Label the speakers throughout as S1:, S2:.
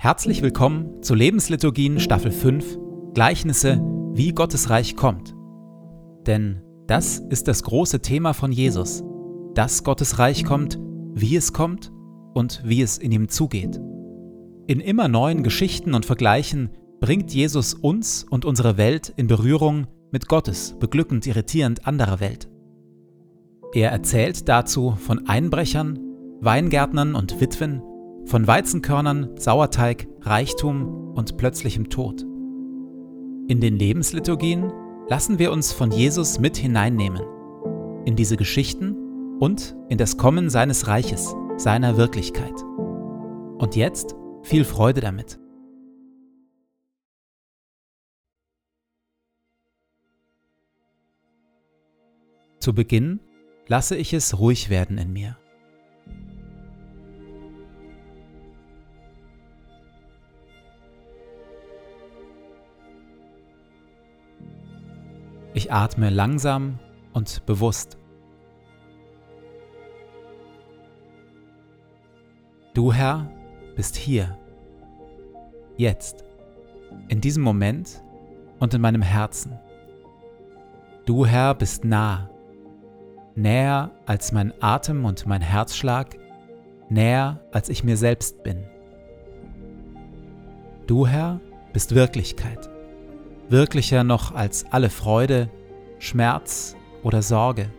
S1: Herzlich willkommen zu Lebensliturgien Staffel 5 Gleichnisse, wie Gottes Reich kommt. Denn das ist das große Thema von Jesus, dass Gottes Reich kommt, wie es kommt und wie es in ihm zugeht. In immer neuen Geschichten und Vergleichen bringt Jesus uns und unsere Welt in Berührung mit Gottes beglückend irritierend anderer Welt. Er erzählt dazu von Einbrechern, Weingärtnern und Witwen, von Weizenkörnern, Sauerteig, Reichtum und plötzlichem Tod. In den Lebensliturgien lassen wir uns von Jesus mit hineinnehmen, in diese Geschichten und in das Kommen seines Reiches, seiner Wirklichkeit. Und jetzt viel Freude damit. Zu Beginn lasse ich es ruhig werden in mir. Ich atme langsam und bewusst. Du Herr bist hier, jetzt, in diesem Moment und in meinem Herzen. Du Herr bist nah, näher als mein Atem und mein Herzschlag, näher als ich mir selbst bin. Du Herr bist Wirklichkeit wirklicher noch als alle Freude, Schmerz oder Sorge.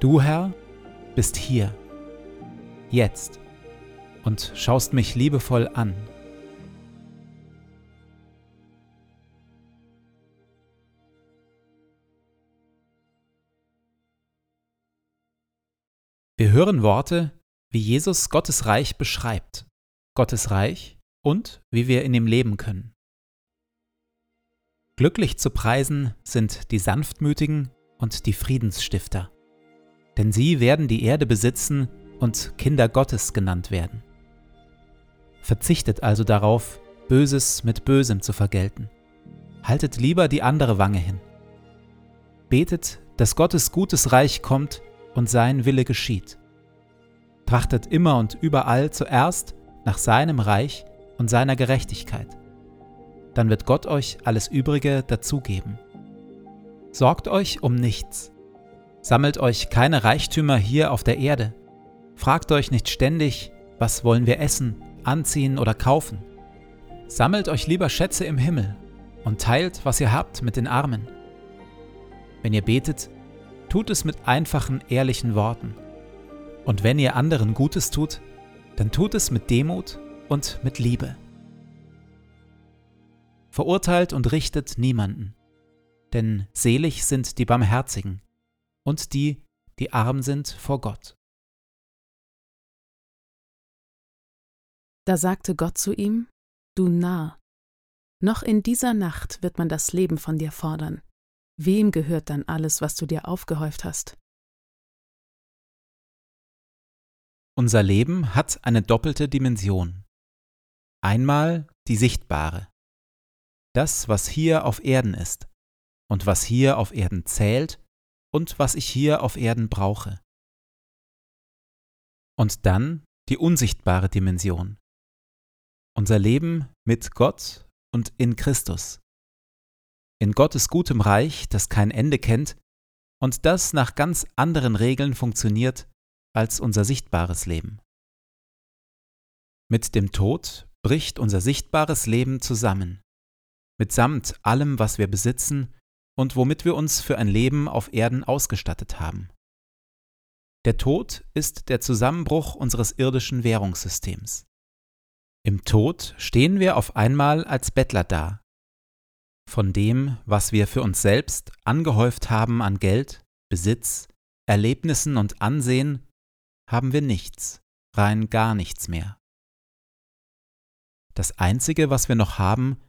S1: Du, Herr, bist hier, jetzt und schaust mich liebevoll an. Wir hören Worte, wie Jesus Gottes Reich beschreibt, Gottes Reich und wie wir in ihm leben können. Glücklich zu preisen sind die Sanftmütigen und die Friedensstifter, denn sie werden die Erde besitzen und Kinder Gottes genannt werden. Verzichtet also darauf, Böses mit Bösem zu vergelten. Haltet lieber die andere Wange hin. Betet, dass Gottes gutes Reich kommt und sein Wille geschieht. Trachtet immer und überall zuerst nach seinem Reich und seiner Gerechtigkeit dann wird Gott euch alles Übrige dazugeben. Sorgt euch um nichts. Sammelt euch keine Reichtümer hier auf der Erde. Fragt euch nicht ständig, was wollen wir essen, anziehen oder kaufen. Sammelt euch lieber Schätze im Himmel und teilt, was ihr habt, mit den Armen. Wenn ihr betet, tut es mit einfachen, ehrlichen Worten. Und wenn ihr anderen Gutes tut, dann tut es mit Demut und mit Liebe verurteilt und richtet niemanden. Denn selig sind die Barmherzigen und die, die arm sind vor Gott.
S2: Da sagte Gott zu ihm, Du Narr, noch in dieser Nacht wird man das Leben von dir fordern. Wem gehört dann alles, was du dir aufgehäuft hast?
S1: Unser Leben hat eine doppelte Dimension. Einmal die sichtbare, das, was hier auf Erden ist und was hier auf Erden zählt und was ich hier auf Erden brauche. Und dann die unsichtbare Dimension. Unser Leben mit Gott und in Christus. In Gottes gutem Reich, das kein Ende kennt und das nach ganz anderen Regeln funktioniert als unser sichtbares Leben. Mit dem Tod bricht unser sichtbares Leben zusammen mitsamt allem, was wir besitzen und womit wir uns für ein Leben auf Erden ausgestattet haben. Der Tod ist der Zusammenbruch unseres irdischen Währungssystems. Im Tod stehen wir auf einmal als Bettler da. Von dem, was wir für uns selbst angehäuft haben an Geld, Besitz, Erlebnissen und Ansehen, haben wir nichts, rein gar nichts mehr. Das Einzige, was wir noch haben,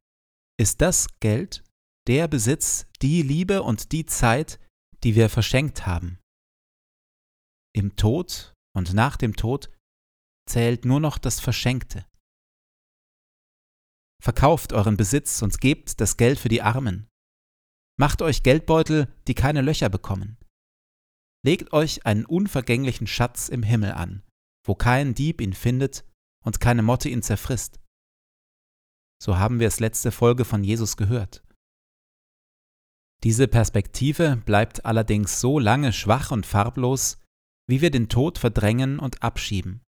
S1: ist das Geld, der Besitz, die Liebe und die Zeit, die wir verschenkt haben. Im Tod und nach dem Tod zählt nur noch das Verschenkte. Verkauft euren Besitz und gebt das Geld für die Armen. Macht euch Geldbeutel, die keine Löcher bekommen. Legt euch einen unvergänglichen Schatz im Himmel an, wo kein Dieb ihn findet und keine Motte ihn zerfrisst. So haben wir es letzte Folge von Jesus gehört. Diese Perspektive bleibt allerdings so lange schwach und farblos, wie wir den Tod verdrängen und abschieben.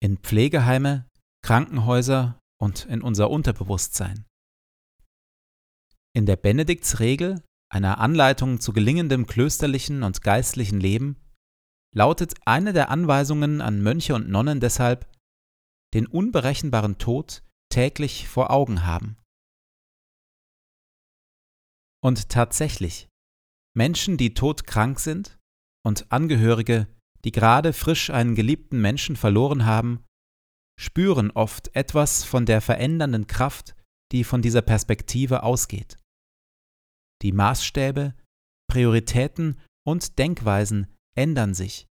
S1: In Pflegeheime, Krankenhäuser und in unser Unterbewusstsein. In der Benediktsregel, einer Anleitung zu gelingendem klösterlichen und geistlichen Leben, lautet eine der Anweisungen an Mönche und Nonnen deshalb, den unberechenbaren Tod täglich vor Augen haben. Und tatsächlich, Menschen, die todkrank sind und Angehörige, die gerade frisch einen geliebten Menschen verloren haben, spüren oft etwas von der verändernden Kraft, die von dieser Perspektive ausgeht. Die Maßstäbe, Prioritäten und Denkweisen ändern sich,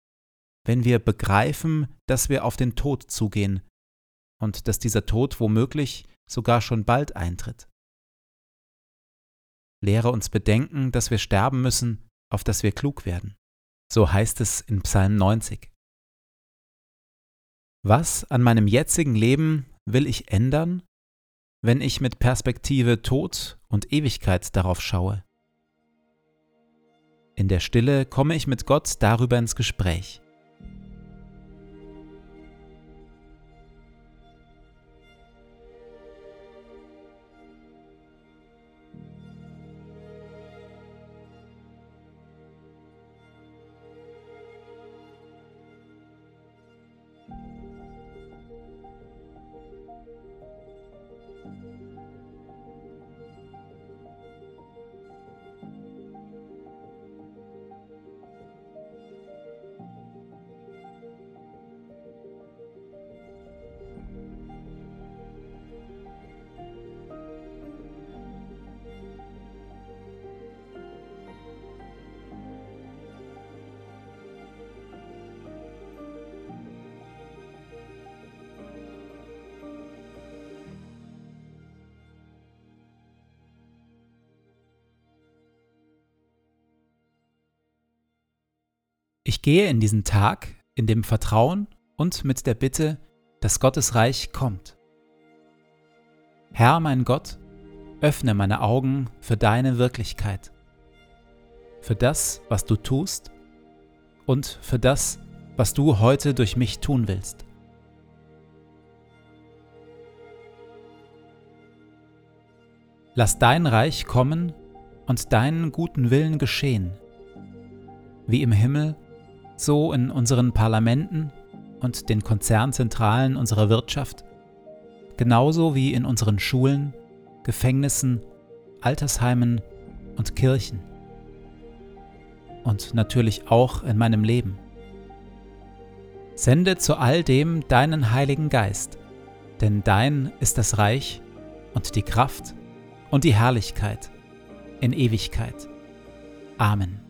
S1: wenn wir begreifen, dass wir auf den Tod zugehen und dass dieser Tod womöglich sogar schon bald eintritt. Lehre uns bedenken, dass wir sterben müssen, auf dass wir klug werden. So heißt es in Psalm 90. Was an meinem jetzigen Leben will ich ändern, wenn ich mit Perspektive Tod und Ewigkeit darauf schaue? In der Stille komme ich mit Gott darüber ins Gespräch. Ich gehe in diesen Tag in dem Vertrauen und mit der Bitte, dass Gottes Reich kommt. Herr mein Gott, öffne meine Augen für deine Wirklichkeit, für das, was du tust und für das, was du heute durch mich tun willst. Lass dein Reich kommen und deinen guten Willen geschehen, wie im Himmel so in unseren Parlamenten und den Konzernzentralen unserer Wirtschaft, genauso wie in unseren Schulen, Gefängnissen, Altersheimen und Kirchen. Und natürlich auch in meinem Leben. Sende zu all dem deinen Heiligen Geist, denn dein ist das Reich und die Kraft und die Herrlichkeit in Ewigkeit. Amen.